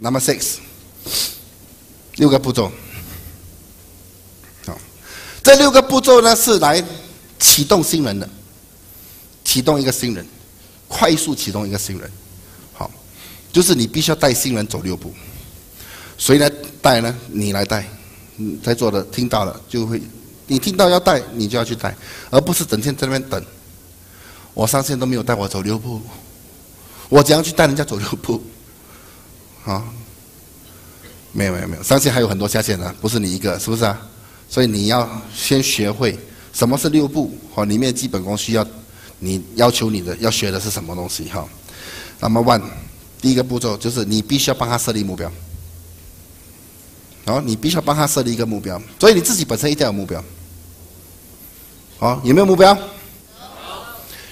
Number six，六个步骤。好，这六个步骤呢是来启动新人的，启动一个新人，快速启动一个新人。好，就是你必须要带新人走六步。谁来带呢？你来带。嗯，在座的听到了就会，你听到要带，你就要去带，而不是整天在那边等。我上线都没有带我走六步，我怎样去带人家走六步？啊，没有没有没有，上线还有很多下线的，不是你一个，是不是啊？所以你要先学会什么是六步，和里面基本功需要你要求你的要学的是什么东西哈。那么 one 第一个步骤就是你必须要帮他设立目标。哦，你必须要帮他设立一个目标，所以你自己本身一定要有目标。好，有没有目标？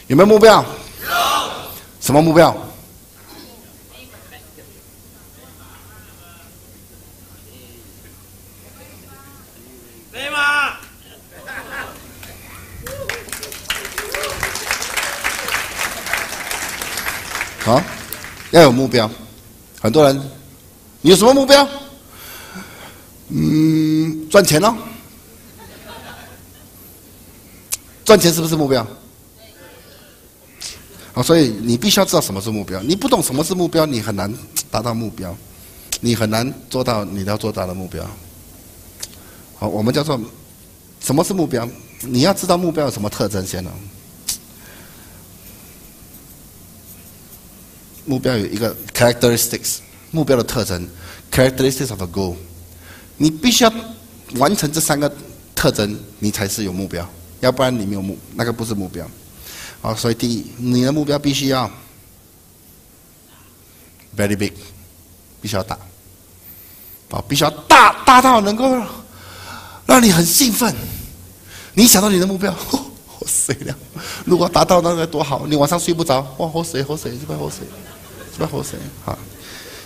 有没有目标？有。什么目标？好，要有目标。很多人，你有什么目标？嗯，赚钱喽！赚钱是不是目标？好，所以你必须要知道什么是目标。你不懂什么是目标，你很难达到目标，你很难做到你要做到的目标。好，我们叫做什么是目标？你要知道目标有什么特征先呢？目标有一个 characteristics，目标的特征 characteristics of a goal。你必须要完成这三个特征，你才是有目标，要不然你没有目，那个不是目标。好，所以第一，你的目标必须要 very big，必须要大，好，必须要大大到能够让你很兴奋。你想到你的目标，我死了！如果达到那个多好，你晚上睡不着，哇，喝水喝水，这边喝水，这边喝水，好，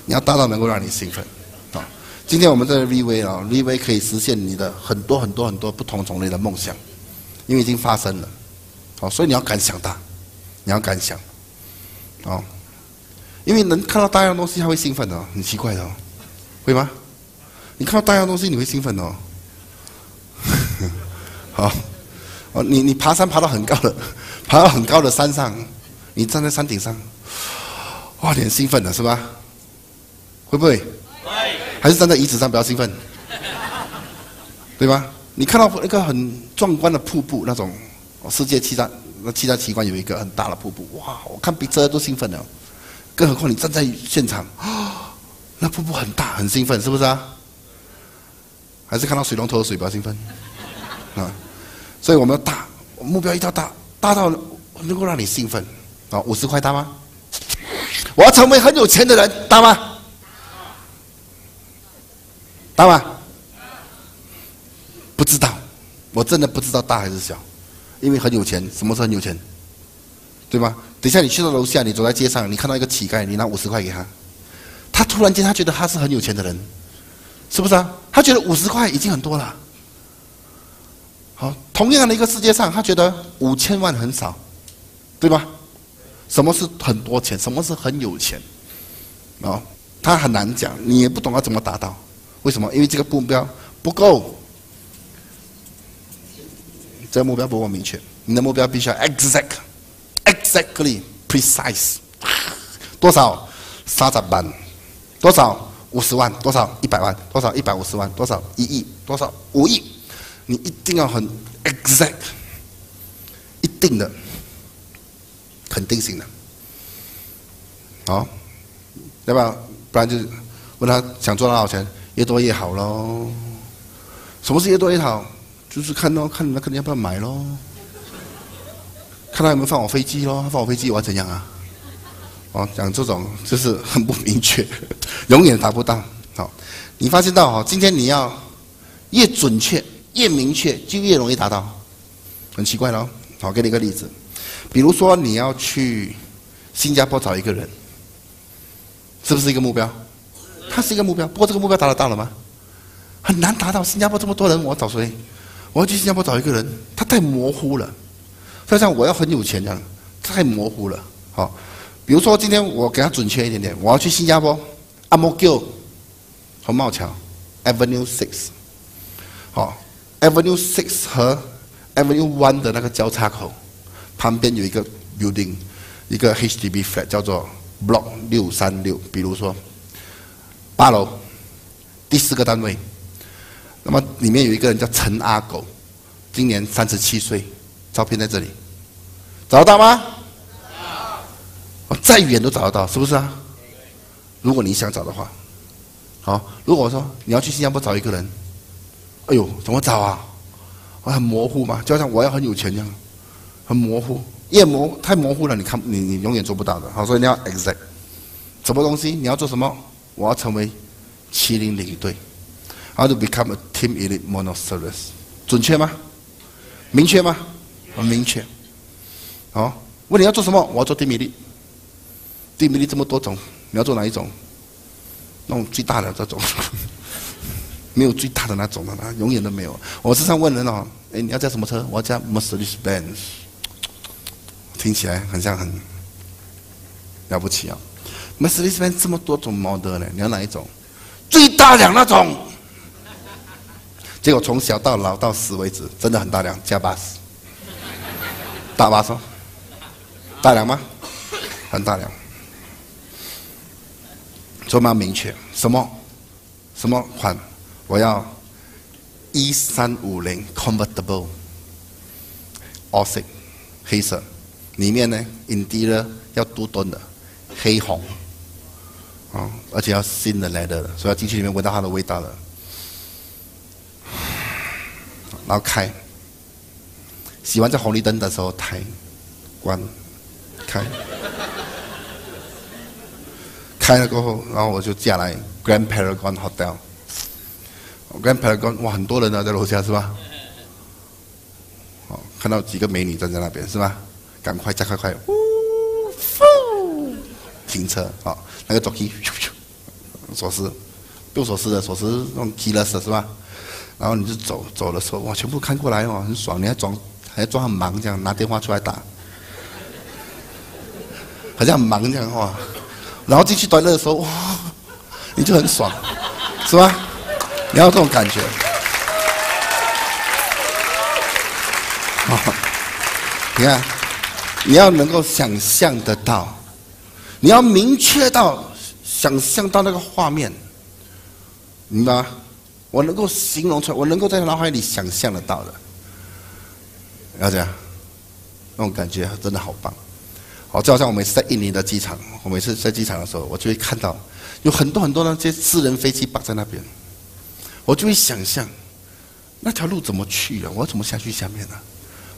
你要大到能够让你兴奋啊。今天我们在 VV 啊，VV 可以实现你的很多很多很多不同种类的梦想，因为已经发生了，好，所以你要敢想大，你要敢想，哦，因为能看到大样东西，他会兴奋的，很奇怪的，会吗？你看到大样东西，你会兴奋哦，好，哦，你你爬山爬到很高的，爬到很高的山上，你站在山顶上，哇，你很兴奋的是吧？会不会？还是站在椅子上比较兴奋，对吧？你看到一个很壮观的瀑布，那种世界七大那七大奇观有一个很大的瀑布，哇！我看比这都兴奋了，更何况你站在现场，那瀑布很大，很兴奋，是不是啊？还是看到水龙头的水比较兴奋啊？所以我们要大目标，一定要大，大到能够让你兴奋啊！五十块大吗？我要成为很有钱的人，大吗？大吗？不知道，我真的不知道大还是小，因为很有钱。什么时候很有钱？对吗？等一下你去到楼下，你走在街上，你看到一个乞丐，你拿五十块给他，他突然间他觉得他是很有钱的人，是不是啊？他觉得五十块已经很多了。好，同样的一个世界上，他觉得五千万很少，对吧？什么是很多钱？什么是很有钱？啊，他很难讲，你也不懂要怎么达到。为什么？因为这个目标不够，这个目标不够明确。你的目标必须要 exact、exactly precise。多少？三十万？多少？五十万？多少？一百万？多少？一百五十万？多少？一亿？多少？五亿？你一定要很 exact，一定的，肯定性的。好，要不要？不然就问他想赚多少钱？越多越好喽！什么是越多越好？就是看到看那个人要不要买喽，看他有没有放我飞机喽，放我飞机我要怎样啊？哦，讲这种就是很不明确，永远达不到。好，你发现到哈，今天你要越准确、越明确，就越容易达到。很奇怪喽。好，给你一个例子，比如说你要去新加坡找一个人，是不是一个目标？它是一个目标，不过这个目标达得到了吗？很难达到。新加坡这么多人，我找谁？我要去新加坡找一个人，他太模糊了。就像我要很有钱这样，太模糊了。好，比如说今天我给他准确一点点，我要去新加坡阿摩桥、红帽桥、Avenue Six，好，Avenue Six 和 Avenue One 的那个交叉口旁边有一个 building，一个 HDB flat 叫做 Block 六三六，比如说八楼第四个单位，那么里面有一个人叫陈阿狗，今年三十七岁，照片在这里，找得到吗？哦再远都找得到，是不是啊？如果你想找的话，好。如果我说你要去新加坡找一个人，哎呦，怎么找啊？我很模糊嘛，就像我要很有钱一样，很模糊，越模太模糊了，你看你你永远做不到的。好，所以你要 exact，什么东西你要做什么？我要成为麒麟领队，how to become a team elite monoceros？准确吗？明确吗？很明确。好，问你要做什么？我要做 team elite。team elite 这么多种，你要做哪一种？那种最大的这种。没有最大的那种的啦，永远都没有。我时常问人哦，哎，你要驾什么车？我要驾 Mercedes Benz，听起来很像很了不起啊。Mercedes Benz 这么多种 model 呢，你要哪一种？最大量那种。结果从小到老到死为止，真的很大量，加八十，大巴说，大量吗？很大量。说嘛明确，什么什么款？我要一三五零 convertible，奥色黑色，里面呢，interior 要多吨的黑红，啊，而且要新的来的，所以要进去里面闻到它的味道了。然后开，喜欢在红绿灯的时候开，关，开，开了过后，然后我就下来 Grand Paragon Hotel。Grand Paragon，哇，很多人呢在楼下是吧？哦，看到几个美女站在那边是吧？赶快加快快，呜，停车啊！那个左机，锁匙，用锁匙的锁匙用 keyless 是吧？然后你就走走的时候，哇，全部看过来哦，很爽，你还装还装很忙这样，拿电话出来打，好像很忙这样哇。然后进去端乐的时候，哇，你就很爽，是吧？你要这种感觉，你看，你要能够想象得到，你要明确到想象到那个画面，明白？我能够形容出来，我能够在脑海里想象得到的，要这样，那种感觉真的好棒。好，就好像我每次在印尼的机场，我每次在机场的时候，我就会看到有很多很多那些私人飞机绑在那边。我就会想象，那条路怎么去啊？我要怎么下去下面呢？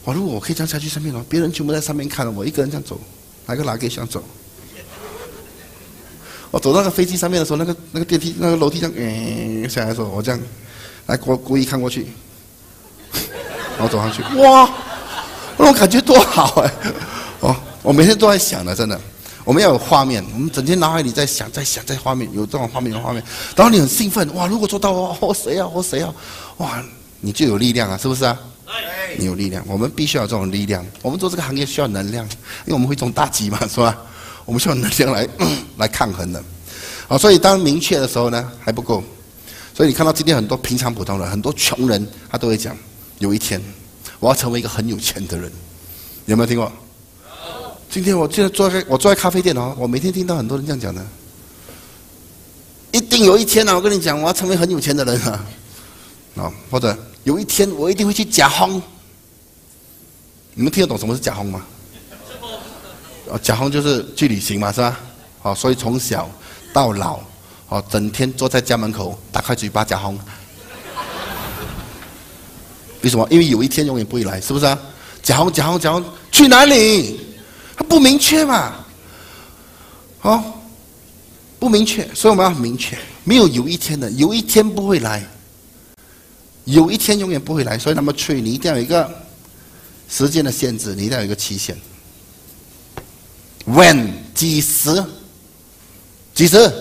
我如果我可以这样下去上面的话，别人全部在上面看了，我一个人这样走，哪个哪个想走？我走到那个飞机上面的时候，那个那个电梯那个楼梯这样嗯下来的时候，我这样来故故意看过去，然后走上去，哇，那种感觉多好哎！哦，我每天都在想的，真的。我们要有画面，我们整天脑海里在想，在想，在画面有这种画面的画面，然后你很兴奋，哇！如果做到哦，我谁啊？我谁啊？哇！你就有力量啊，是不是啊？你有力量，我们必须要这种力量。我们做这个行业需要能量，因为我们会中大吉嘛，是吧？我们需要能量来 来抗衡的。好，所以当明确的时候呢，还不够。所以你看到今天很多平常普通人，很多穷人，他都会讲：有一天我要成为一个很有钱的人。有没有听过？今天我现在坐在我坐在咖啡店哦，我每天听到很多人这样讲的。一定有一天呢，我跟你讲，我要成为很有钱的人啊！啊，或者有一天我一定会去假轰。你们听得懂什么是假轰吗？啊，假轰就是去旅行嘛，是吧？好，所以从小到老，哦，整天坐在家门口，打开嘴巴假轰。为什么？因为有一天永远不会来，是不是啊？假轰假轰假轰，去哪里？它不明确嘛？哦，不明确，所以我们要明确。没有有一天的，有一天不会来，有一天永远不会来。所以那么催你一定要有一个时间的限制，你一定要有一个期限。When 几时？几时？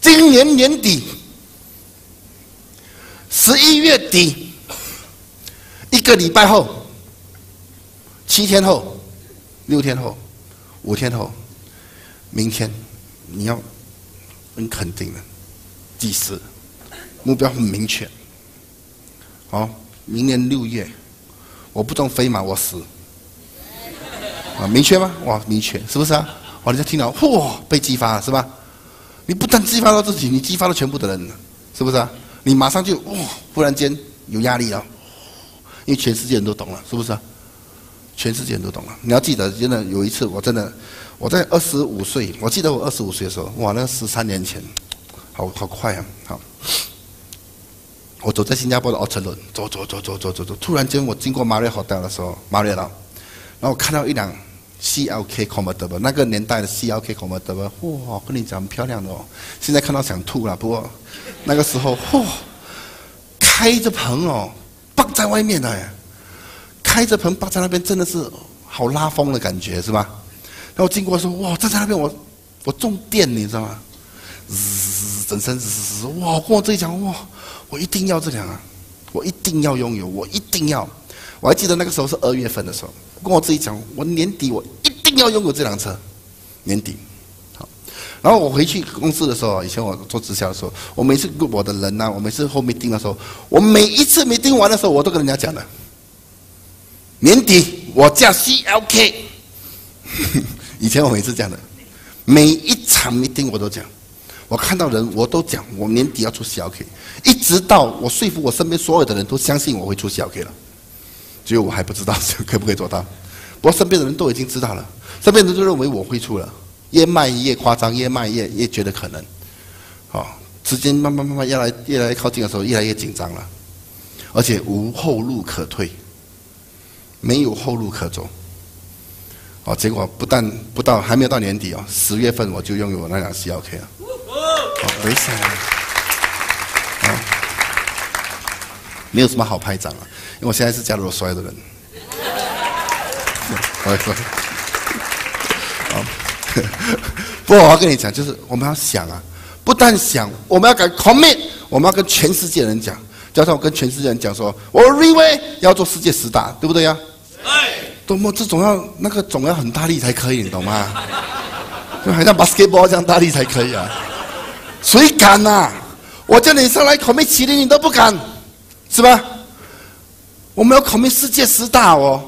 今年年底，十一月底，一个礼拜后，七天后。六天后，五天后，明天，你要很肯定的。几时？目标很明确。好，明年六月，我不中飞马我死。啊，明确吗？哇，明确，是不是啊？哇，人家听到，嚯，被激发了，是吧？你不但激发到自己，你激发了全部的人，是不是啊？你马上就哇，忽然间有压力了，因为全世界人都懂了，是不是啊？全世界人都懂了。你要记得，真的有一次，我真的我在二十五岁，我记得我二十五岁的时候，哇，那十三年前，好好快啊！好，我走在新加坡的奥城轮，走走走走走走走，突然间我经过马瑞豪店的时候，马瑞岛，然后我看到一辆 CLK convertible，那个年代的 CLK convertible，哇，跟你讲很漂亮的哦。现在看到想吐了，不过那个时候，嚯，开着棚哦，放在外面的。开着棚，趴在那边，真的是好拉风的感觉，是吧？然后经过说，哇，站在那边，我我中电，你知道吗？滋，整身滋滋滋，哇！跟我自己讲，哇，我一定要这辆啊，我一定要拥有，我一定要。我还记得那个时候是二月份的时候，跟我自己讲，我年底我一定要拥有这辆车，年底。好，然后我回去公司的时候，以前我做直销的时候，我每次跟我的人呐，我每次后面订的时候，我每一次没订完的时候，我都跟人家讲的。年底我驾 CLK，以前我每次讲的，每一场没订我都讲，我看到人我都讲，我年底要出 CLK，一直到我说服我身边所有的人都相信我会出 CLK 了，只有我还不知道可不可以做到，不过身边的人都已经知道了，身边的人都认为我会出了，越卖越夸张，越卖越越觉得可能，好，时间慢慢慢慢越来越来越靠近的时候，越来越紧张了，而且无后路可退。没有后路可走，哦，结果不但不到还没有到年底哦，十月份我就拥有那辆 CLK 了，没事，啊，没有什么好拍掌啊，因为我现在是加入了所有的人，我说，好，不过我要跟你讲，就是我们要想啊，不但想，我们要敢 commit，我们要跟全世界人讲，加上我跟全世界人讲说，我认为要做世界十大，对不对呀？多么这总要那个总要很大力才可以，你懂吗？就好像 basketball 这样大力才可以啊！谁敢呐？我叫你上来考 o 麒麟，你都不敢，是吧？我们要考 o 世界十大哦，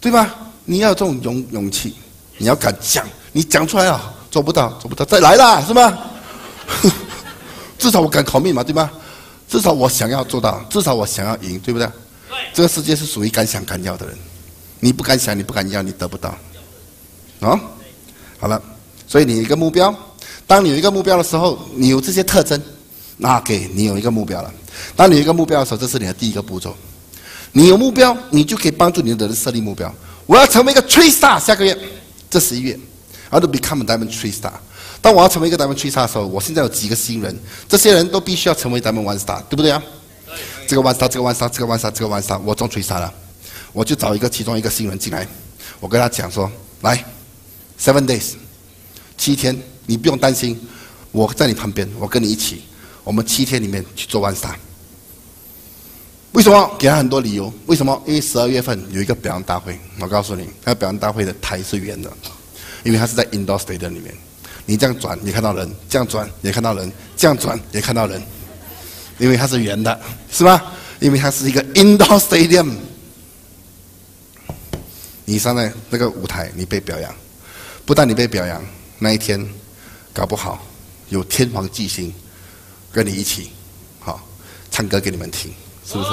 对吧？你要有这种勇勇气，你要敢讲，你讲出来啊，做不到，做不到，再来啦，是吧？至少我敢考 o 嘛，对吧？至少我想要做到，至少我想要赢，对不对？这个世界是属于敢想敢要的人，你不敢想，你不敢要，你得不到。啊，好了，所以你一个目标，当你有一个目标的时候，你有这些特征，那给你有一个目标了。当你有一个目标的时候，这是你的第一个步骤。你有目标，你就可以帮助你的人设立目标。我要成为一个 tree star，下个月，这十一月，I want to become a diamond tree star。当我要成为一个 diamond tree star 的时候，我现在有几个新人，这些人都必须要成为 diamond one star，对不对啊？这个万杀，这个万杀，这个万杀，这个万杀，我中锤杀了，我就找一个其中一个新人进来，我跟他讲说：来，seven days，七天，你不用担心，我在你旁边，我跟你一起，我们七天里面去做万杀。为什么？给他很多理由。为什么？因为十二月份有一个表扬大会，我告诉你，那表扬大会的台是圆的，因为它是在 indoor stadium 里面，你这样转也看到人，这样转也看到人，这样转也看到人。因为它是圆的，是吧？因为它是一个 indoor stadium，你上在那个舞台，你被表扬，不但你被表扬，那一天搞不好有天皇巨星跟你一起，好唱歌给你们听，是不是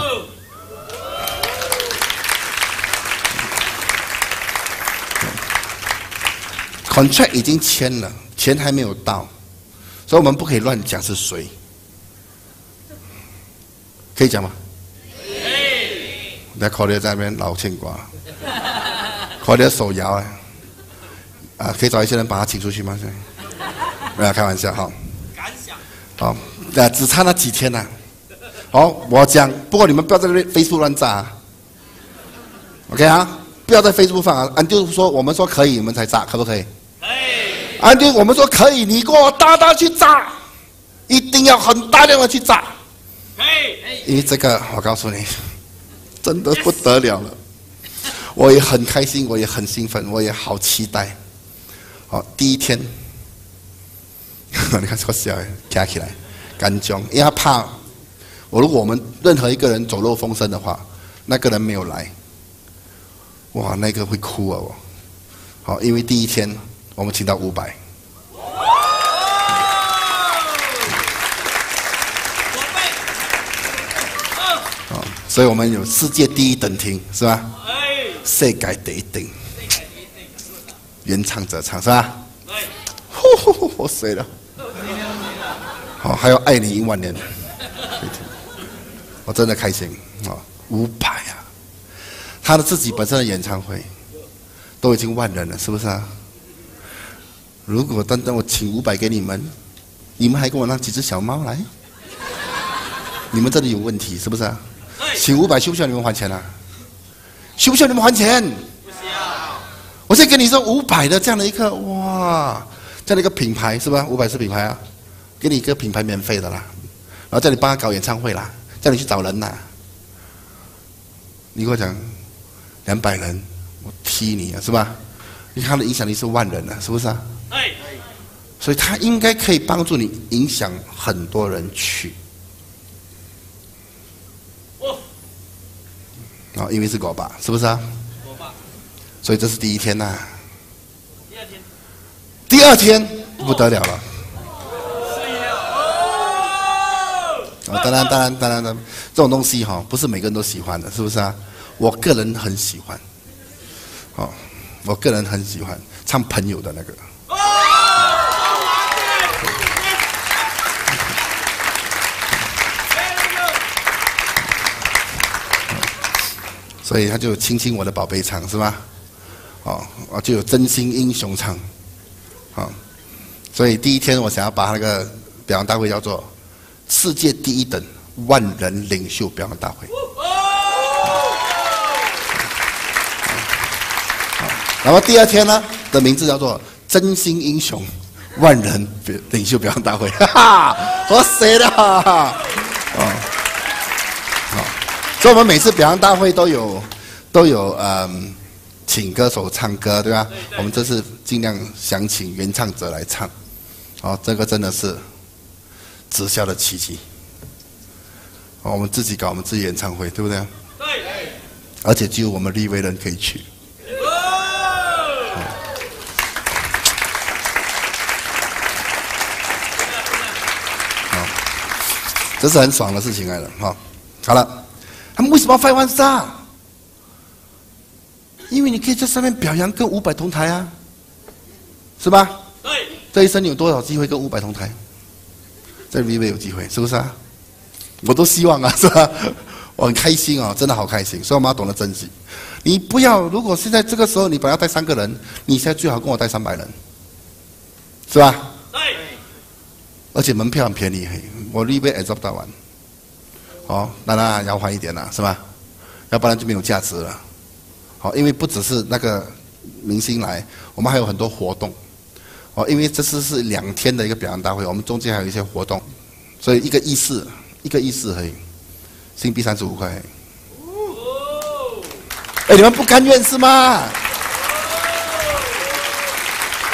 ？Contract 已经签了，钱还没有到，所以我们不可以乱讲是谁。可以讲吗？那考虑在那边老牵挂，考虑手摇啊，啊，可以找一些人把他请出去吗？不要开玩笑哈。敢想。好，那只差那几天呐。好，我讲，不过你们不要在那边飞速乱炸。OK 啊，不要在飞速放啊。俺就是说，我们说可以，你们才炸，可不可以？可以。安丢，我们说可以，你给我大大去炸，一定要很大量的去炸。因为这个，我告诉你，真的不得了了。我也很开心，我也很兴奋，我也好期待。好，第一天 你看这个笑，加起来，干将，因为他怕我。如果我们任何一个人走漏风声的话，那个人没有来，哇，那个会哭啊！我，好，因为第一天我们请到五百。所以我们有世界第一等厅，是吧？世界第一等，原唱者唱是吧？呼呼呼，我睡了。好，还要爱你一万年，我真的开心啊！五百啊，他的自己本身的演唱会都已经万人了，是不是啊？如果单单我请五百给你们，你们还给我拿几只小猫来？你们这里有问题，是不是啊？请五百需不需要你们还钱啊？需不需要你们还钱？不需要。我现在跟你说五百的这样的一个哇，这样的一个品牌是吧？五百是品牌啊，给你一个品牌免费的啦，然后叫你帮他搞演唱会啦，叫你去找人呐。你跟我讲两百人，我踢你啊，是吧？你看他的影响力是万人啊，是不是啊？哎。所以他应该可以帮助你影响很多人去。哦，因为是狗爸，是不是啊？狗爸，所以这是第一天呐。第二天，第二天不得了了。哦，当然，当然，当然，当，这种东西哈，不是每个人都喜欢的，是不是啊？我个人很喜欢。哦，我个人很喜欢唱朋友的那个。所以他就亲亲我的宝贝唱是吧？哦，我就有真心英雄唱，好，所以第一天我想要把那个表扬大会叫做世界第一等万人领袖表扬大会。然后第二天呢的名字叫做真心英雄万人领袖表扬大会，哈哈，我死了，哦。所以我们每次表扬大会都有都有嗯，请歌手唱歌，对吧？我们这次尽量想请原唱者来唱，哦，这个真的是直销的奇迹。哦，我们自己搞我们自己演唱会，对不对？对。而且只有我们立威人可以去。好，这是很爽的事情来了，哈。好了。他们为什么要翻万杀？因为你可以在上面表扬跟五百同台啊，是吧？对。这一生你有多少机会跟五百同台？在 VV 有机会，是不是啊？我都希望啊，是吧？我很开心哦，真的好开心，所以我们要懂得珍惜。你不要，如果现在这个时候你本来要带三个人，你现在最好跟我带三百人，是吧？对。而且门票很便宜，我 VV 也做不到完。哦，当然要还一点了，是吧？要不然就没有价值了。好，因为不只是那个明星来，我们还有很多活动。哦，因为这次是两天的一个表扬大会，我们中间还有一些活动，所以一个意思，一个意思而已，新币三十五块。哎，你们不甘愿是吗？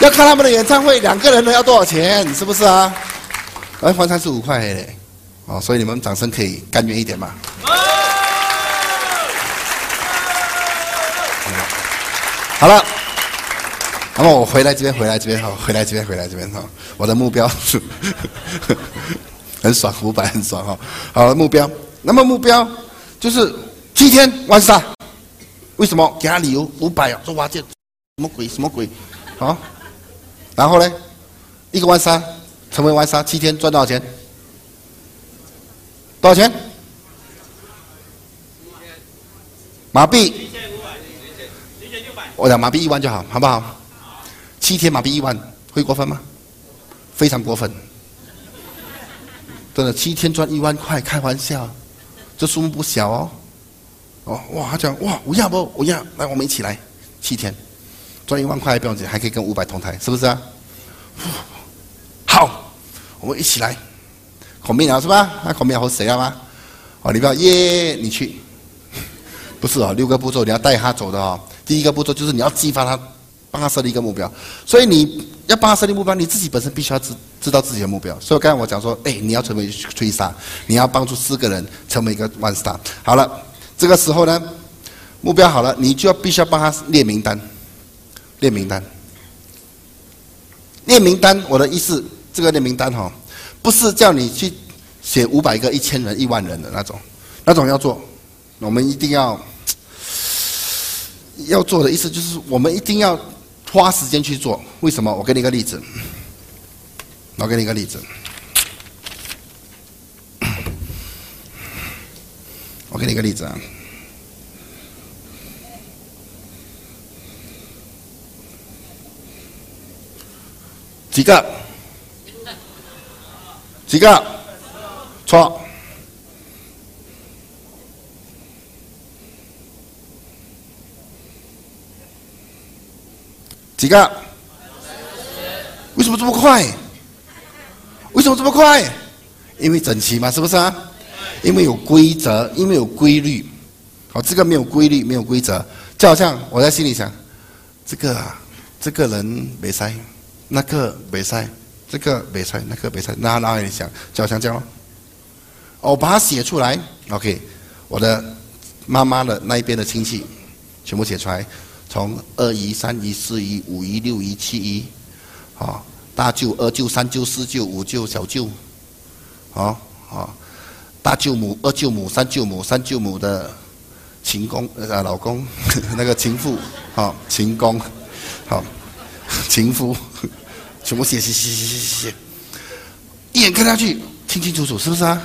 要看他们的演唱会，两个人的要多少钱？是不是啊？来还三十五块嘞。哦，所以你们掌声可以甘愿一点嘛？好了，那么我回来这边，回来这边哈，回来这边，回来这边哈。我的目标是 很爽，五百很爽哈。好，目标，那么目标就是七天完杀。为什么？给他理由，五百啊，说哇这什么鬼？什么鬼？啊？然后呢，一个万杀，成为万杀，七天赚多少钱？多少钱？马币。我讲马币一万就好，好不好？七天马币一万，会过分吗？非常过分。真的，七天赚一万块，开玩笑，这数目不小哦。哦，哇，他讲哇，我要不，我要，来，我们一起来，七天赚一万块不用紧，还可以跟五百同台，是不是啊？好，我们一起来。孔明鸟是吧？那孔明和谁了吗？哦，你不要耶，你去，不是哦，六个步骤你要带他走的哦。第一个步骤就是你要激发他帮他设立一个目标。所以你要帮他设立目标，你自己本身必须要知知道自己的目标。所以刚才我讲说，哎，你要成为追杀你要帮助四个人成为一个 one star。好了，这个时候呢，目标好了，你就要必须要帮他列名单，列名单，列名单。我的意思，这个列名单哈，不是叫你去写五百个、一千人、一万人的那种，那种要做，我们一定要。要做的意思就是，我们一定要花时间去做。为什么？我给你一个例子。我给你一个例子。我给你一个例子啊。几个？几个？错。几个？为什么这么快？为什么这么快？因为整齐嘛，是不是啊？因为有规则，因为有规律。好，这个没有规律，没有规则，就好像我在心里想，这个啊，这个人没塞，那个没塞，这个没塞，那个没塞，那哪里想？就好像这样。我把它写出来，OK，我的妈妈的那一边的亲戚全部写出来。从二姨、三姨、四姨、五姨、六姨、七姨，啊，大舅、二舅、三舅、四舅、五舅、小舅，啊啊，大舅母、二舅母、三舅母、三舅母的情公呃老公，那个情妇，啊情公，好情夫，全部写写写写写写，一眼看下去清清楚楚，是不是啊？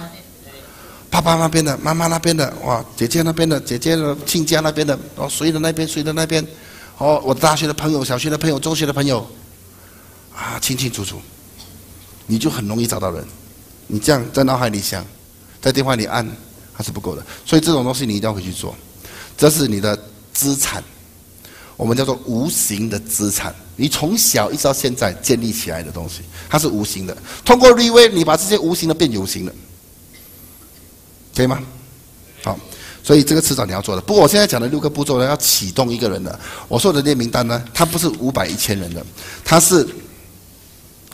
爸爸那边的，妈妈那边的，哇，姐姐那边的，姐姐的亲家那边的，哦，谁的那边，谁的那边，哦，我大学的朋友，小学的朋友，中学的朋友，啊，清清楚楚，你就很容易找到人。你这样在脑海里想，在电话里按，还是不够的。所以这种东西你一定要回去做，这是你的资产，我们叫做无形的资产。你从小一直到现在建立起来的东西，它是无形的。通过立威，你把这些无形的变有形的。可以吗？好，所以这个迟早你要做的。不过我现在讲的六个步骤呢，要启动一个人的。我说的列名单呢，它不是五百一千人的，它是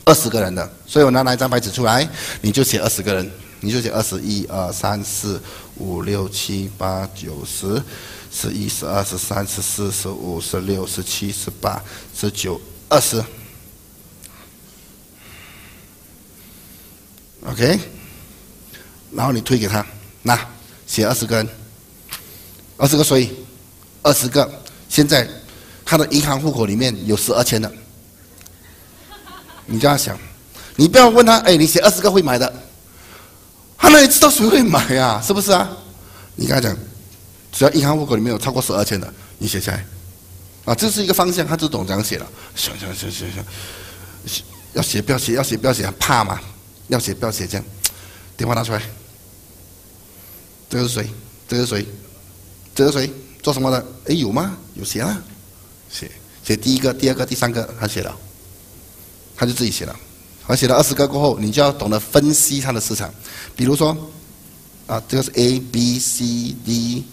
二十个人的。所以我拿拿一张白纸出来，你就写二十个人，你就写二十一二三四五六七八九十，十一十二十三十四十五十六十七十八十九二十。OK，然后你推给他。那写二十个人，二十个所以？二十个。现在他的银行户口里面有十二千的，你这样想，你不要问他，哎，你写二十个会买的，他哪里知道谁会买呀？是不是啊？你跟他讲，只要银行户口里面有超过十二千的，你写下来。啊，这是一个方向，他就懂这样写了。行行行行行，要写不要写，要写不要写，怕嘛？要写不要写，这样，电话拿出来。这个是谁？这个是谁？这个谁？做什么的？哎，有吗？有写啊，写写第一个、第二个、第三个，他写了，他就自己写了。他写了二十个过后，你就要懂得分析他的市场。比如说，啊，这个是 A、B、C、D，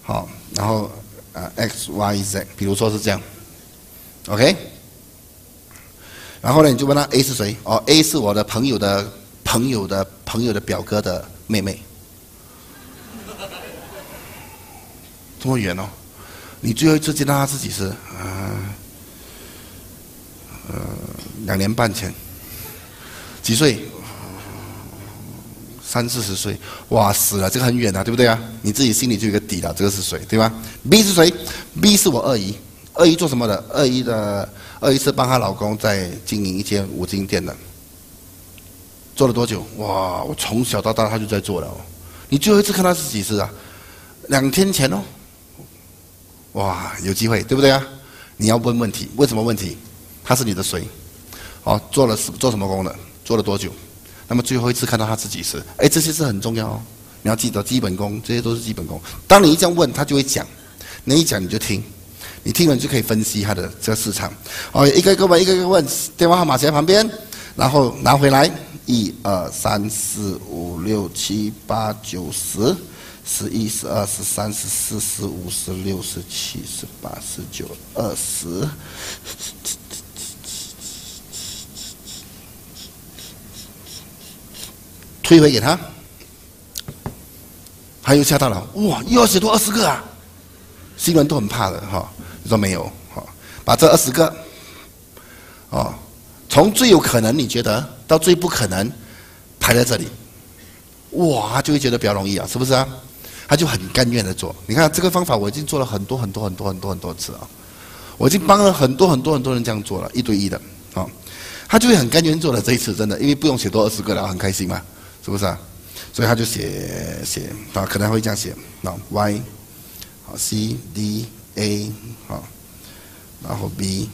好，然后啊 X、Y、Z，比如说是这样，OK。然后呢，你就问他 A 是谁？哦，A 是我的朋友的朋友的朋友的表哥的妹妹。这么远哦！你最后一次见到他自己是啊，呃，两年半前，几岁？三四十岁，哇，死了，这个很远啊，对不对啊？你自己心里就有个底了，这个是谁，对吧？B 是谁？B 是我二姨，二姨做什么的？二姨的二姨是帮她老公在经营一间五金店的，做了多久？哇，我从小到大他就在做了哦。你最后一次看他是几时啊？两天前哦。哇，有机会，对不对啊？你要问问题，问什么问题？他是你的谁？哦，做了什做什么工的？做了多久？那么最后一次看到他自己时，哎，这些是很重要哦。你要记得基本功，这些都是基本功。当你一这样问，他就会讲。你一讲你就听，你听了你就可以分析他的这个市场。哦，一个一个问，一个一个问，电话号码写在旁边，然后拿回来，一二三四五六七八九十。十一、十二、十三、十四、十五、十六、十七、十八、十九、二十，退回给他。他又吓到了，哇，又要写多二十个啊！新人都很怕的哈。你说没有？好，把这二十个，哦，从最有可能你觉得到最不可能排在这里，哇，就会觉得比较容易啊，是不是啊？他就很甘愿的做。你看这个方法，我已经做了很多很多很多很多很多次啊，我已经帮了很多很多很多人这样做了，一对一的啊，他就会很甘愿做了这一次，真的，因为不用写多二十个了，很开心嘛，是不是啊？所以他就写写啊，可能会这样写，那 Y 好 C D A 好，然后 B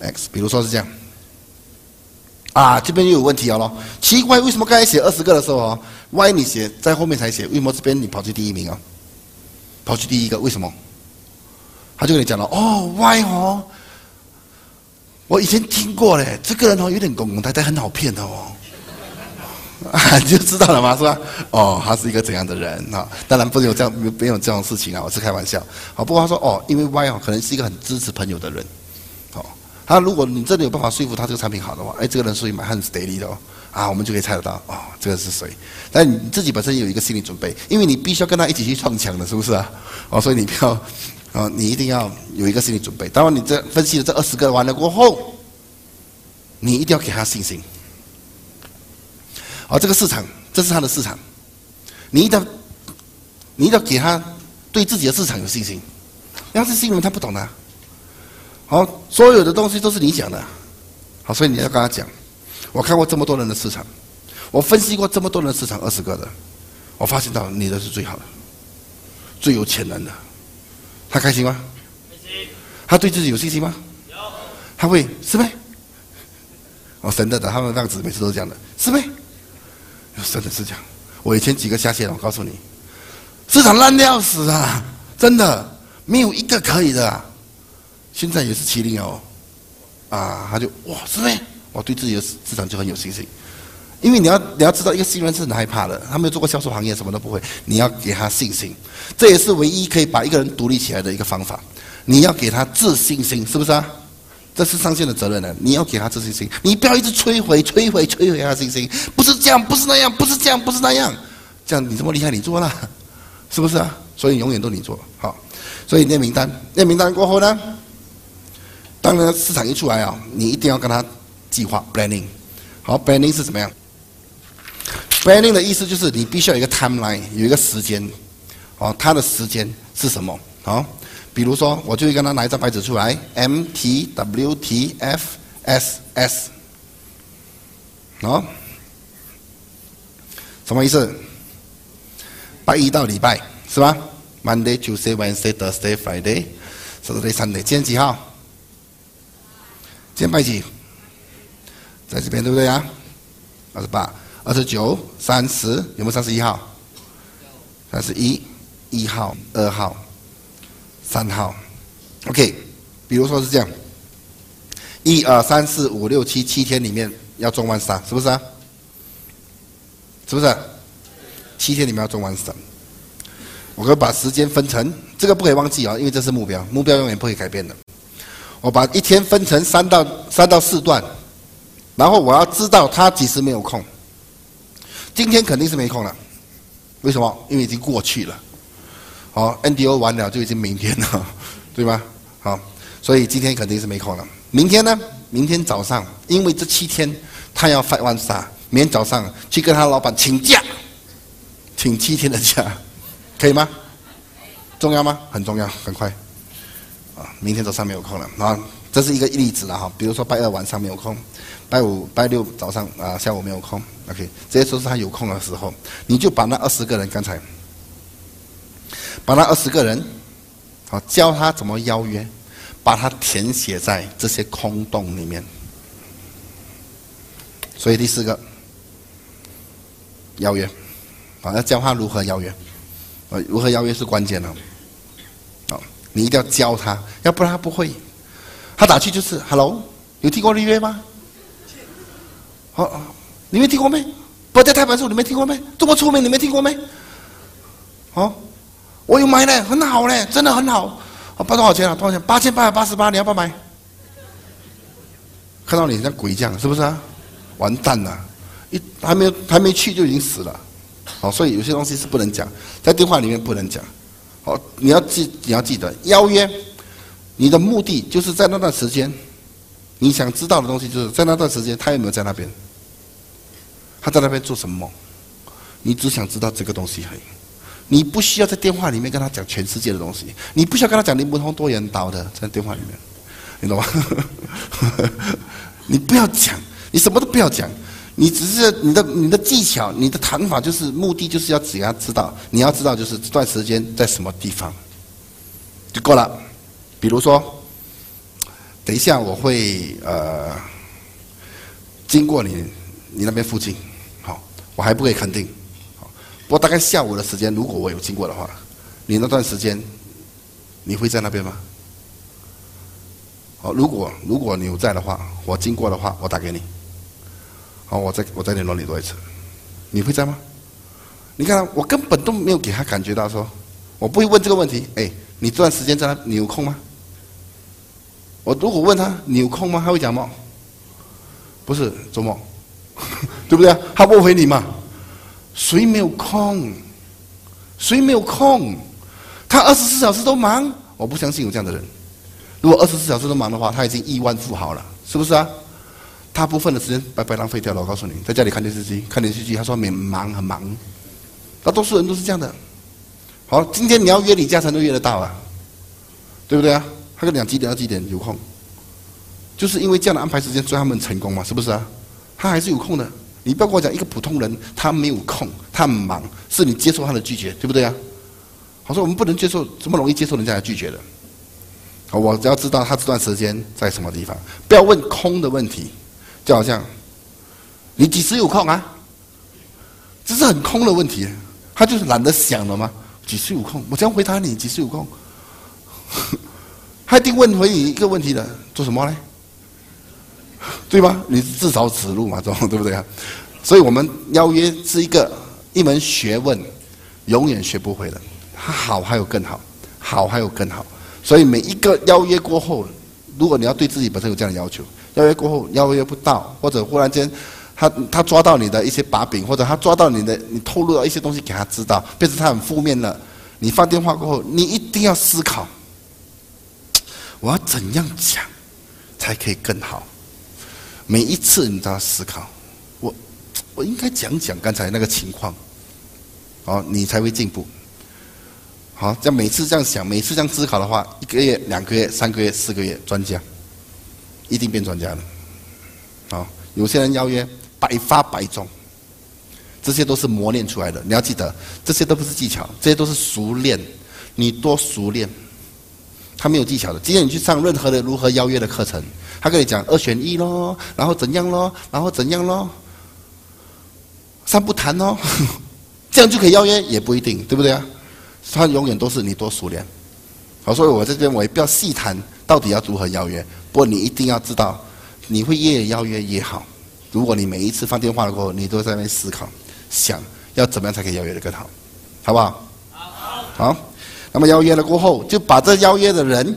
X，比如说是这样啊，这边又有问题了咯。奇怪，为什么刚才写二十个的时候哦，Y 你写在后面才写，为什么这边你跑去第一名啊？跑去第一个，为什么？他就跟你讲了，哦，Y 哦，我以前听过嘞，这个人哦有点拱拱呆呆，很好骗的哦。啊，你就知道了嘛，是吧？哦，他是一个怎样的人啊？当然不能有这样，没没有这种事情啊，我是开玩笑。好，不过他说哦，因为 Y 哦，可能是一个很支持朋友的人。他如果你真的有办法说服他这个产品好的话，哎，这个人属于买很 steady 的哦，啊，我们就可以猜得到哦，这个是谁？但你自己本身有一个心理准备，因为你必须要跟他一起去撞墙的，是不是啊？哦，所以你不要，哦，你一定要有一个心理准备。当然，你这分析了这二十个完了过后，你一定要给他信心。哦，这个市场，这是他的市场，你一定要，你一定要给他对自己的市场有信心。要是新人他不懂的，好，所有的东西都是你讲的，好，所以你要跟他讲。我看过这么多人的市场，我分析过这么多人市场二十个的，我发现到你的是最好的，最有潜能的。他开心吗？开心。他对自己有信心吗？有。他会是呗？哦，神的的，他们那样子每次都是这样的，是呗？真的是这样，我以前几个下线，我告诉你，市场烂的要死啊！真的没有一个可以的。现在也是麒麟哦，啊，他就哇，是呗？我对自己的市场就很有信心，因为你要你要知道，一个新人是很害怕的，他没有做过销售行业，什么都不会。你要给他信心，这也是唯一可以把一个人独立起来的一个方法。你要给他自信心，是不是啊？这是上线的责任呢，你要给他自信心，你不要一直摧毁、摧毁、摧毁他的信心。不是这样，不是那样，不是这样，不是那样。这样你这么厉害，你做了，是不是啊？所以永远都你做好。所以念名单，念名单过后呢，当然市场一出来啊，你一定要跟他计划 planning。好，planning 是怎么样？planning 的意思就是你必须要有一个 timeline，有一个时间。哦，他的时间是什么？好。比如说，我就会跟他拿一张白纸出来，M T W T F S S，哦，什么意思？拜一到礼拜是吧？Monday, Tuesday, Wednesday, Thursday, Friday, Saturday, Sunday。今天几号？今天拜几？在这边对不对啊？二十八、二十九、三十，有没有三十一号？三十一，一号、二号。三号，OK，比如说是这样，一二三四五六七七天里面要中完三，是不是啊？是不是？七天里面要中完三，我可以把时间分成，这个不可以忘记啊，因为这是目标，目标永远不会改变的。我把一天分成三到三到四段，然后我要知道他几时没有空。今天肯定是没空了，为什么？因为已经过去了。好，NDO 完了就已经明天了，对吗？好，所以今天肯定是没空了。明天呢？明天早上，因为这七天他要发完沙，明天早上去跟他老板请假，请七天的假，可以吗？重要吗？很重要，很快。啊，明天早上没有空了啊，这是一个例子了哈。比如说拜二晚上没有空，拜五、拜六早上啊下午没有空，OK，这些都是他有空的时候，你就把那二十个人刚才。把那二十个人，好教他怎么邀约，把它填写在这些空洞里面。所以第四个，邀约，啊要教他如何邀约，啊如何邀约是关键的，你一定要教他，要不然他不会。他打去就是 “hello”，有听过预约吗？好，你没听过没？不在台湾时候你没听过没？这么出名你没听过没？哦，我有买嘞，很好嘞，真的很好。哦，包多少钱啊？多少钱？八千八百八十八，你要不要买？看到你像鬼一样，是不是啊？完蛋了，一还没有还没去就已经死了。好，所以有些东西是不能讲，在电话里面不能讲。哦，你要记你要记得邀约，你的目的就是在那段时间，你想知道的东西就是在那段时间他有没有在那边，他在那边做什么？你只想知道这个东西而已。你不需要在电话里面跟他讲全世界的东西，你不需要跟他讲林不通多元岛的，在电话里面，你懂吗？你不要讲，你什么都不要讲，你只是你的你的技巧，你的谈法就是目的就是要只要知道，你要知道就是这段时间在什么地方，就够了。比如说，等一下我会呃经过你你那边附近，好，我还不可以肯定好。我大概下午的时间，如果我有经过的话，你那段时间，你会在那边吗？好，如果如果你有在的话，我经过的话，我打给你。好，我再我再联络你多一次，你会在吗？你看，我根本都没有给他感觉到说，我不会问这个问题。哎，你这段时间在那，你有空吗？我如果问他你有空吗？他会讲吗？不是周末，对不对？他不回你嘛？谁没有空？谁没有空？他二十四小时都忙，我不相信有这样的人。如果二十四小时都忙的话，他已经亿万富豪了，是不是啊？大部分的时间白白浪费掉了。我告诉你，在家里看电视机，看电视剧，他说很忙很忙。大多数人都是这样的。好，今天你要约李嘉诚都约得到啊，对不对啊？他跟你讲几点到几点有空，就是因为这样的安排时间，所以他们成功嘛，是不是啊？他还是有空的。你不要跟我讲一个普通人，他没有空，他很忙，是你接受他的拒绝，对不对啊？好说我们不能接受这么容易接受人家的拒绝的。好，我只要知道他这段时间在什么地方，不要问空的问题，就好像你几时有空啊？这是很空的问题，他就是懒得想了吗？几时有空？我这样回答你几时有空。他一定问回你一个问题的，做什么呢？对吧？你自找死路嘛，这种对不对啊？所以我们邀约是一个一门学问，永远学不会的。它好还有更好，好还有更好。所以每一个邀约过后，如果你要对自己本身有这样的要求，邀约过后邀约不到，或者忽然间他他抓到你的一些把柄，或者他抓到你的你透露了一些东西给他知道，变成他很负面了。你放电话过后，你一定要思考，我要怎样讲才可以更好。每一次你都要思考，我我应该讲讲刚才那个情况，好，你才会进步。好，这样每次这样想，每次这样思考的话，一个月、两个月、三个月、四个月，专家一定变专家了。好，有些人邀约百发百中，这些都是磨练出来的。你要记得，这些都不是技巧，这些都是熟练。你多熟练，他没有技巧的。今天你去上任何的如何邀约的课程。他跟你讲二选一咯，然后怎样咯，然后怎样咯，三不谈咯，这样就可以邀约也不一定，对不对啊？他永远都是你多熟练。好，所以我这边我也不要细谈到底要如何邀约，不过你一定要知道，你会越邀约越好。如果你每一次放电话的过后，你都在那边思考，想要怎么样才可以邀约的更好，好不好？好。那么邀约了过后，就把这邀约的人。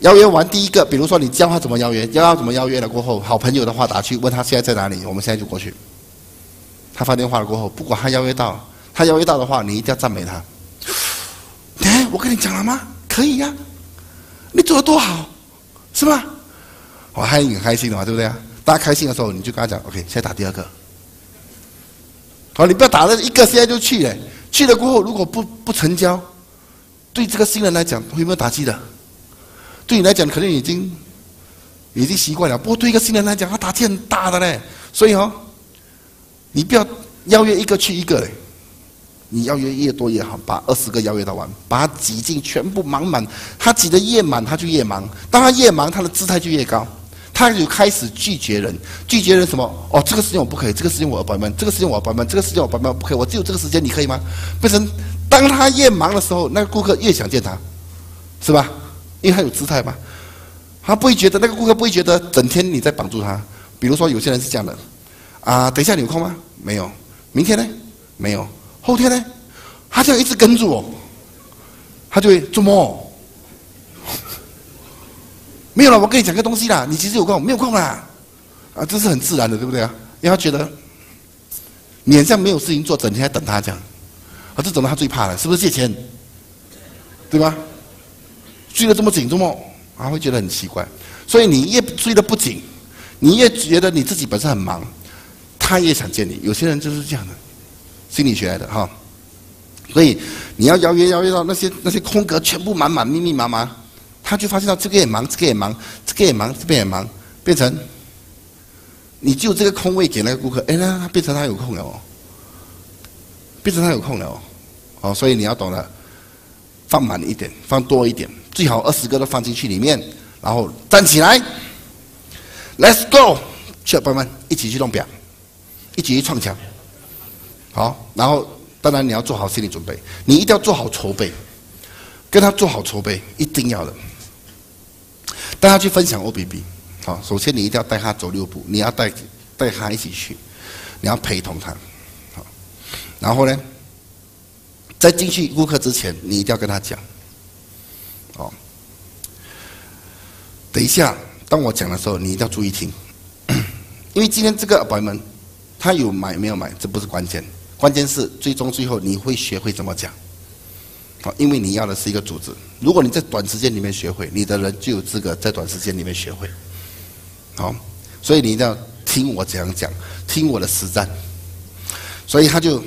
邀约完第一个，比如说你教他怎么邀约，教他怎么邀约了过后，好朋友的话打去问他现在在哪里，我们现在就过去。他发电话了过后，不管他邀约到，他邀约到的话，你一定要赞美他。哎，我跟你讲了吗？可以呀，你做的多好，是吧？我还很开心的嘛，对不对啊？大家开心的时候，你就跟他讲，OK，现在打第二个。好，你不要打了一个，现在就去嘞。去了过后，如果不不成交，对这个新人来讲，会有没有打击的？对你来讲，肯定已经已经习惯了。不过对一个新人来讲，他打击很大的嘞。所以哦，你不要邀约一个去一个嘞，你邀约越多越好，把二十个邀约到完，把他挤进全部满满。他挤得越满，他就越忙。当他越忙，他的姿态就越高，他就开始拒绝人。拒绝人什么？哦，这个时间我不可以，这个时间我要关门，这个时间我要关门，这个时间我帮忙不可以，我只有这个时间，你可以吗？变成当他越忙的时候，那个顾客越想见他，是吧？因为他有姿态嘛，他不会觉得那个顾客不会觉得整天你在绑住他。比如说有些人是这样的，啊，等一下你有空吗？没有。明天呢？没有。后天呢？他就一直跟住我，他就会怎么？没有了，我跟你讲个东西啦，你其实有空，没有空啦，啊，这是很自然的，对不对啊？因为他觉得你好像没有事情做，整天在等他这样，啊，这种他最怕了，是不是借钱？对吧？追得这么紧，这么啊，会觉得很奇怪。所以你越追得不紧，你越觉得你自己本身很忙，他越想见你。有些人就是这样的，心理学来的哈。所以你要邀约邀约到那些那些空格全部满满密密麻麻，他就发现到这个也忙，这个也忙，这个也忙，这边也忙，变成你就这个空位给那个顾客，哎，那他变成他有空了哦，变成他有空了哦，哦，所以你要懂得放满一点，放多一点，最好二十个都放进去里面，然后站起来，Let's go，小朋友们一起去弄表，一起去创墙，好，然后。当然，你要做好心理准备，你一定要做好筹备，跟他做好筹备，一定要的。带他去分享 O B B，好，首先你一定要带他走六步，你要带带他一起去，你要陪同他，好，然后呢，在进去顾客之前，你一定要跟他讲，哦，等一下，当我讲的时候，你一定要注意听，因为今天这个朋友们，他有买没有买，这不是关键。关键是最终最后你会学会怎么讲，好，因为你要的是一个组织。如果你在短时间里面学会，你的人就有资格在短时间里面学会。好，所以你一定要听我怎样讲，听我的实战。所以他就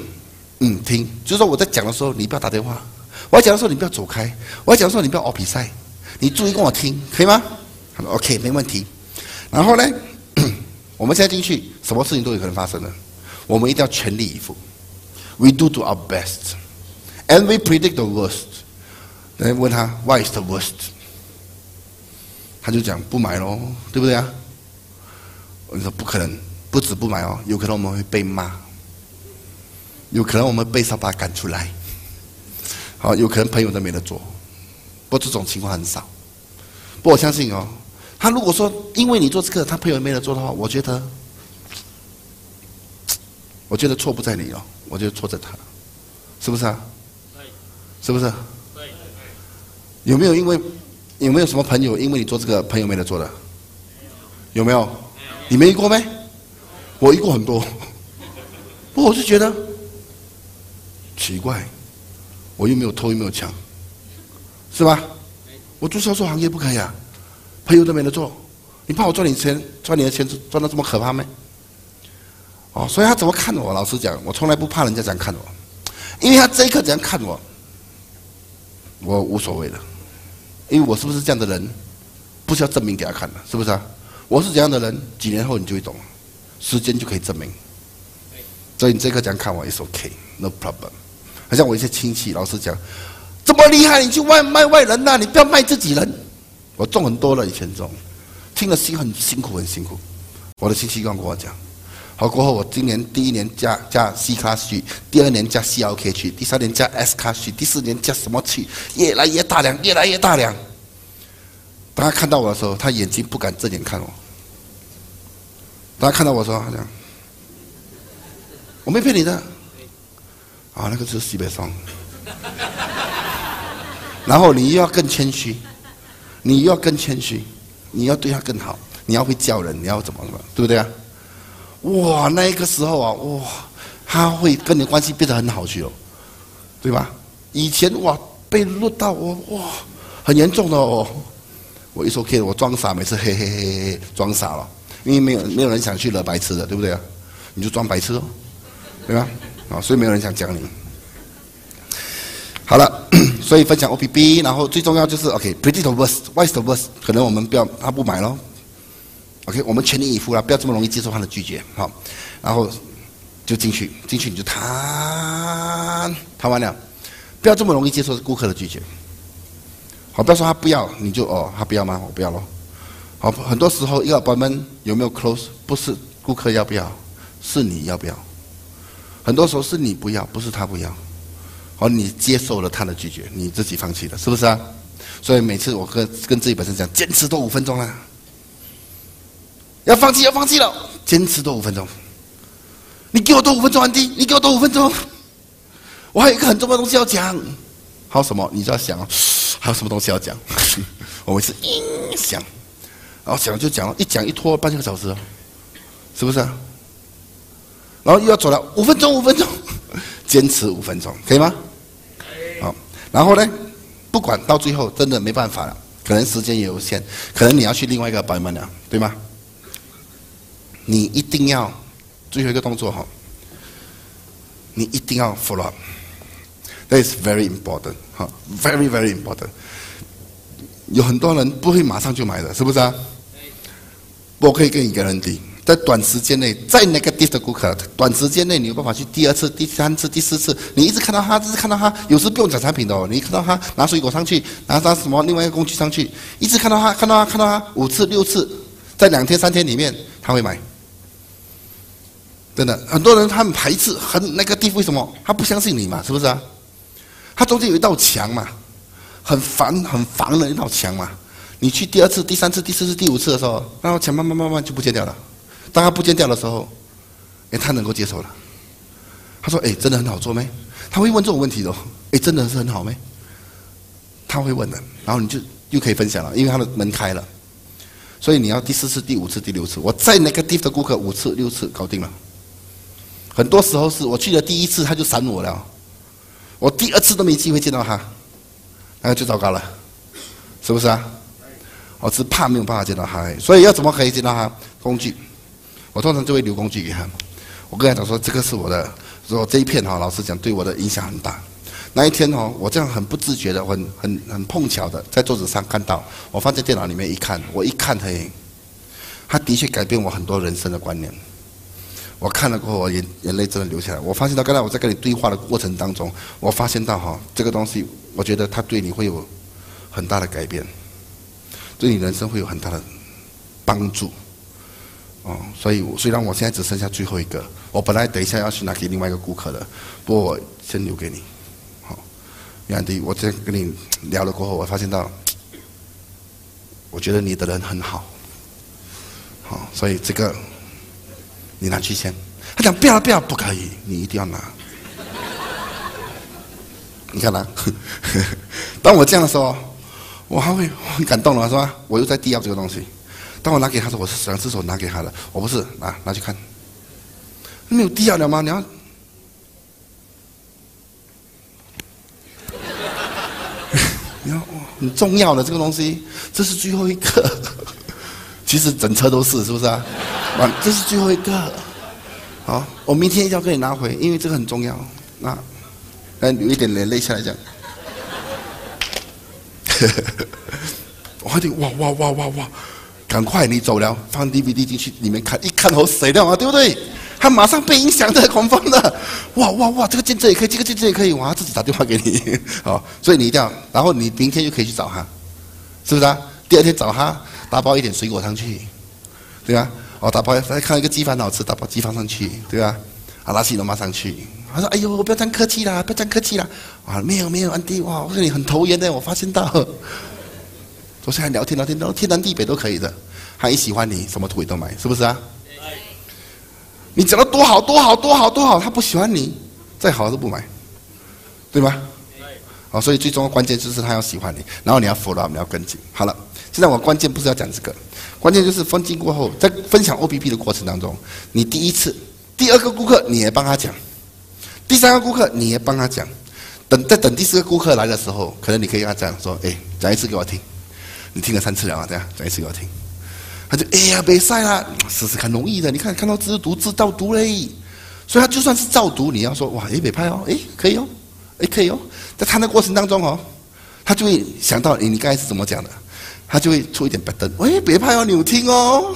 嗯听，就是说我在讲的时候，你不要打电话；我讲的时候，你不要走开；我讲的时候，你不要熬比赛。你注意跟我听，可以吗他说？OK，没问题。然后呢，我们现在进去，什么事情都有可能发生的，我们一定要全力以赴。We do to our best, and we predict the worst. 来问他，Why is the worst？他就讲不买喽，对不对啊？我说不可能，不止不买哦，有可能我们会被骂，有可能我们被沙发赶出来，好，有可能朋友都没得做。不过这种情况很少。不过，我相信哦，他如果说因为你做这个，他朋友没得做的话，我觉得，我觉得错不在你哦。我就错在他，是不是啊？是不是？有没有因为有没有什么朋友因为你做这个朋友没得做的？有没有？你没遇过没？我遇过很多。不，我就觉得奇怪，我又没有偷又没有抢，是吧？我做销售行业不可以啊，朋友都没得做，你怕我赚你钱赚你的钱赚的这么可怕没？哦，所以他怎么看我？老实讲，我从来不怕人家这样看我，因为他这一刻这样看我，我无所谓的，因为我是不是这样的人，不需要证明给他看的，是不是啊？我是怎样的人，几年后你就会懂，时间就可以证明。所以你这一刻这样看我，is OK，no problem。好像我一些亲戚，老实讲，这么厉害，你去外卖外人呐？你不要卖自己人。我中很多了，以前中，听了心很辛苦，很辛苦。我的亲戚刚跟我讲。好过后，我今年第一年加加 C 卡去，第二年加 CLK 去，第三年加 S 卡去，第四年加什么去？越来越大量，越来越大量。当他看到我的时候，他眼睛不敢正眼看我。当他看到我说：“他讲，我没骗你的。”啊，那个就是西北双。然后你又要更谦虚，你又要更谦虚，你要对他更好，你要会叫人，你要怎么怎么，对不对啊？哇，那个时候啊，哇，他会跟你关系变得很好去哦，对吧？以前哇，被录到我哇，很严重的哦。我一说 OK，我装傻，每次嘿嘿嘿嘿装傻了，因为没有没有人想去惹白痴的，对不对啊？你就装白痴哦，对吧？啊，所以没有人想讲你。好了，所以分享 O P B，然后最重要就是 OK，predict the worst，why is the worst？可能我们不要，他不买喽。OK，我们全力以赴了，不要这么容易接受他的拒绝，好，然后就进去，进去你就谈，谈完了，不要这么容易接受顾客的拒绝，好，不要说他不要，你就哦，他不要吗？我不要咯。好，很多时候一个关门有没有 close，不是顾客要不要，是你要不要，很多时候是你不要，不是他不要，好，你接受了他的拒绝，你自己放弃了，是不是啊？所以每次我跟跟自己本身讲，坚持多五分钟啦。要放弃，要放弃了，坚持多五分钟。你给我多五分钟，安迪，你给我多五分钟。我还有一个很重要的东西要讲，还有什么？你就要想哦，还有什么东西要讲？我每次一想，然后想就讲了，一讲一拖半个小时哦，是不是？然后又要走了五分钟，五分钟，坚持五分钟，可以吗？好，然后呢，不管到最后真的没办法了，可能时间也有限，可能你要去另外一个版本了，对吗？你一定要最后一个动作哈，你一定要 follow up，that is very important，哈，very very important。有很多人不会马上就买的，是不是啊？我可以跟你 guarantee，在短时间内，在 negative 的顾客，短时间内你有办法去第二次、第三次、第四次，你一直看到他，一直看到他，有时不用讲产品的哦，你看到他拿水果上去，拿拿什么另外一个工具上去，一直看到他，看到他，看到他五次、六次，在两天、三天里面他会买。真的，很多人他很排斥，很那个地方为什么？他不相信你嘛，是不是啊？他中间有一道墙嘛，很烦、很烦的一道墙嘛。你去第二次、第三次、第四次、第五次的时候，那道墙慢慢慢慢就不见掉了。当他不见掉的时候，哎，他能够接受了。他说：“哎，真的很好做没？”他会问这种问题的。哎，真的是很好没？他会问的。然后你就又可以分享了，因为他的门开了。所以你要第四次、第五次、第六次，我再那个地方的顾客五次、六次搞定了。很多时候是我去了第一次他就闪我了，我第二次都没机会见到他，那就糟糕了，是不是啊？我是怕没有办法见到他，所以要怎么可以见到他？工具，我通常就会留工具给他。我跟他讲说，这个是我的，说这一片哈，老实讲对我的影响很大。那一天哦，我这样很不自觉的，很很很碰巧的在桌子上看到，我放在电脑里面一看，我一看嘿，他的确改变我很多人生的观念。我看了过后，我眼眼泪真的流下来。我发现到刚才我在跟你对话的过程当中，我发现到哈，这个东西，我觉得它对你会有很大的改变，对你人生会有很大的帮助。哦，所以虽然我现在只剩下最后一个，我本来等一下要去拿给另外一个顾客的，不过我先留给你。好，杨迪，我在跟你聊了过后，我发现到，我觉得你的人很好。好，所以这个。你拿去签，他讲不要不要不可以，你一定要拿。你看他，当我这样的时候，我还会很感动了，是吧？我又在递要这个东西。当我拿给他说我是两只手拿给他的，我不是拿拿去看，没有递要了吗？你要，你要很重要的这个东西，这是最后一个。其实整车都是，是不是啊？完，这是最后一个。好，我明天一定要给你拿回，因为这个很重要。那，来流一点眼泪下来讲。我还得哇哇哇哇哇！赶快你走了，放 DVD 进去里面看，一看头死掉啊，对不对？他马上被影响的，恐慌的。哇哇哇！这个见证也可以，这个见证也可以，我要，自己打电话给你。好，所以你一定要，然后你明天就可以去找他，是不是啊？第二天找他。打包一点水果上去，对吧？哦，打包再看一个鸡饭好吃，打包鸡饭上去，对吧？啊，拉起龙马上去。他说：“哎呦，不要这样客气啦，不要这样客气啦。”啊，没有没有，安迪，哇，我说你很投缘的，我发现到。昨天还聊天聊天，聊天南地北都可以的。他一喜欢你，什么土也都买，是不是啊？你讲的多好多好多好多好，他不喜欢你，再好都不买，对吗？哦，所以最终的关键就是他要喜欢你，然后你要 follow，你要跟进。好了。现在我关键不是要讲这个，关键就是分进过后，在分享 O P P 的过程当中，你第一次、第二个顾客你也帮他讲，第三个顾客你也帮他讲，等在等第四个顾客来的时候，可能你可以跟他讲说：“哎，讲一次给我听，你听了三次了啊，这样讲一次给我听。”他就：“哎呀，别晒啦，试试看容易的，你看看到字读字照读嘞。”所以他就算是照读，你要说：“哇，哎，别拍哦，哎，可以哦，哎，可以哦。”在谈的过程当中哦，他就会想到：“你你刚才是怎么讲的？”他就会出一点白灯，喂，别怕哦，你有听哦，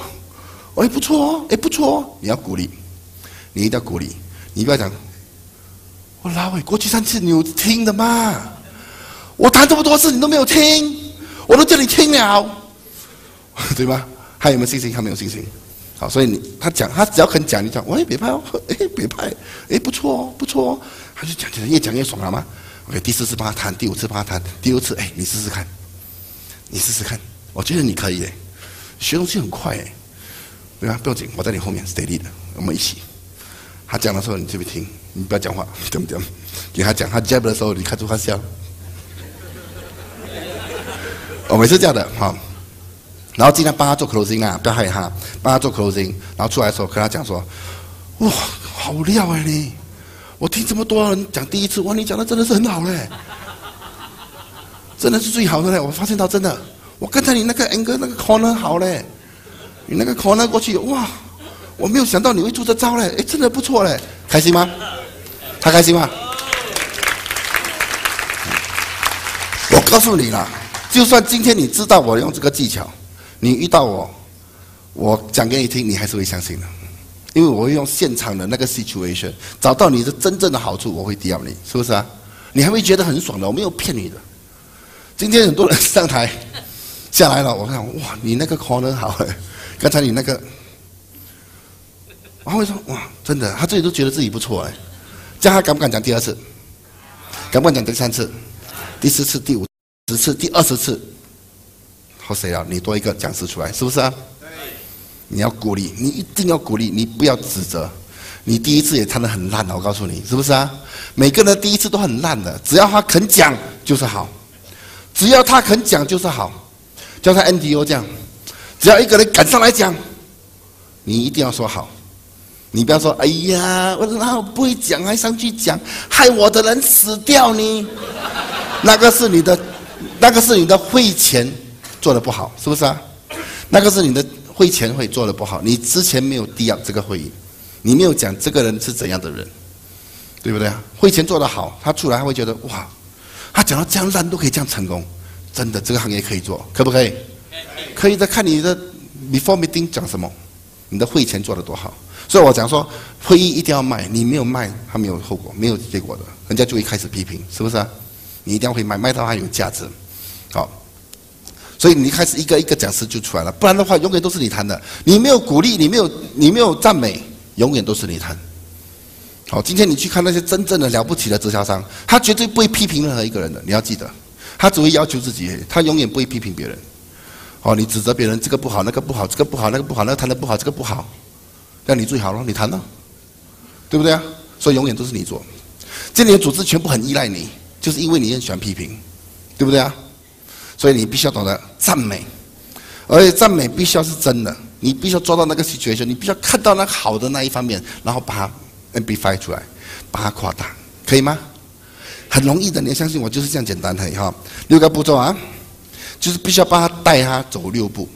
喂，不错哦，哎，不错哦，你要鼓励，你一定要鼓励，你不要讲，我拉伟过去三次你有听的吗？我谈这么多次你都没有听，我都叫你听了，对吗？还有没有信心？他没有信心，好，所以你他讲，他只要肯讲，你讲，喂，别怕哦，哎，别怕，哎，不错哦，不错哦，他就讲起来越讲越爽了吗？OK，第四次帮他谈，第五次帮他谈，第六次，哎，你试试看。你试试看，我觉得你可以诶，学东西很快诶，对吧？不要紧，我在你后面 steady 的，我们一起。他讲的时候你这边听，你不要讲话，懂不对？给他讲，他 jab 的时候，你看出他笑。我每次这样的哈，然后尽量帮他做 closing 啊，不要害他，帮他做 closing，然后出来的时候跟他讲说：“哇，好料哎你！我听这么多人讲第一次，哇，你讲的真的是很好嘞，真的是最好的嘞！我发现到真的，我刚才你那个 angle 那个 corner 好嘞，你那个 corner 过去，哇，我没有想到你会出这招嘞，哎，真的不错嘞，开心吗？他开心吗？我告诉你啦。”就算今天你知道我用这个技巧，你遇到我，我讲给你听，你还是会相信的，因为我会用现场的那个 situation 找到你的真正的好处，我会抵你，是不是啊？你还会觉得很爽的，我没有骗你的。今天很多人上台下来了，我看哇，你那个 corner 好，刚才你那个，我会说哇，真的，他自己都觉得自己不错哎，这样他敢不敢讲第二次？敢不敢讲第三次？第四次？第五？十次，第二十次，好谁啊？你多一个讲师出来，是不是啊？你要鼓励，你一定要鼓励，你不要指责。你第一次也唱得很烂的，我告诉你，是不是啊？每个人第一次都很烂的，只要他肯讲就是好，只要他肯讲就是好。就像 NDO 这样，只要一个人敢上来讲，你一定要说好。你不要说，哎呀，我然后不会讲还上去讲，害我的人死掉呢？那个是你的。那个是你的会前做的不好，是不是啊？那个是你的会前会做的不好，你之前没有低压这个会议，你没有讲这个人是怎样的人，对不对啊？会前做的好，他出来他会觉得哇，他讲到这样烂都可以这样成功，真的这个行业可以做，可不可以？可以的，看你的 before meeting 讲什么，你的会前做的多好。所以我讲说，会议一定要卖，你没有卖，他没有后果，没有结果的，人家就会开始批评，是不是啊？你一定要会卖，卖到它有价值，好，所以你开始一个一个讲师就出来了，不然的话永远都是你谈的。你没有鼓励，你没有你没有赞美，永远都是你谈。好，今天你去看那些真正的了不起的直销商，他绝对不会批评任何一个人的，你要记得，他只会要求自己，他永远不会批评别人。哦，你指责别人这个不好，那个不好，这个不好，那个不好，那个谈的不好，这个不好，那你最好了，你谈了，对不对啊？所以永远都是你做，这里的组织全部很依赖你。就是因为你很喜欢批评，对不对啊？所以你必须要懂得赞美，而且赞美必须要是真的。你必须要抓到那个 situation，你必须要看到那好的那一方面，然后把它 amplify 出来，把它夸大，可以吗？很容易的，你要相信我，就是这样简单的哈。六个步骤啊，就是必须要帮他带他走六步。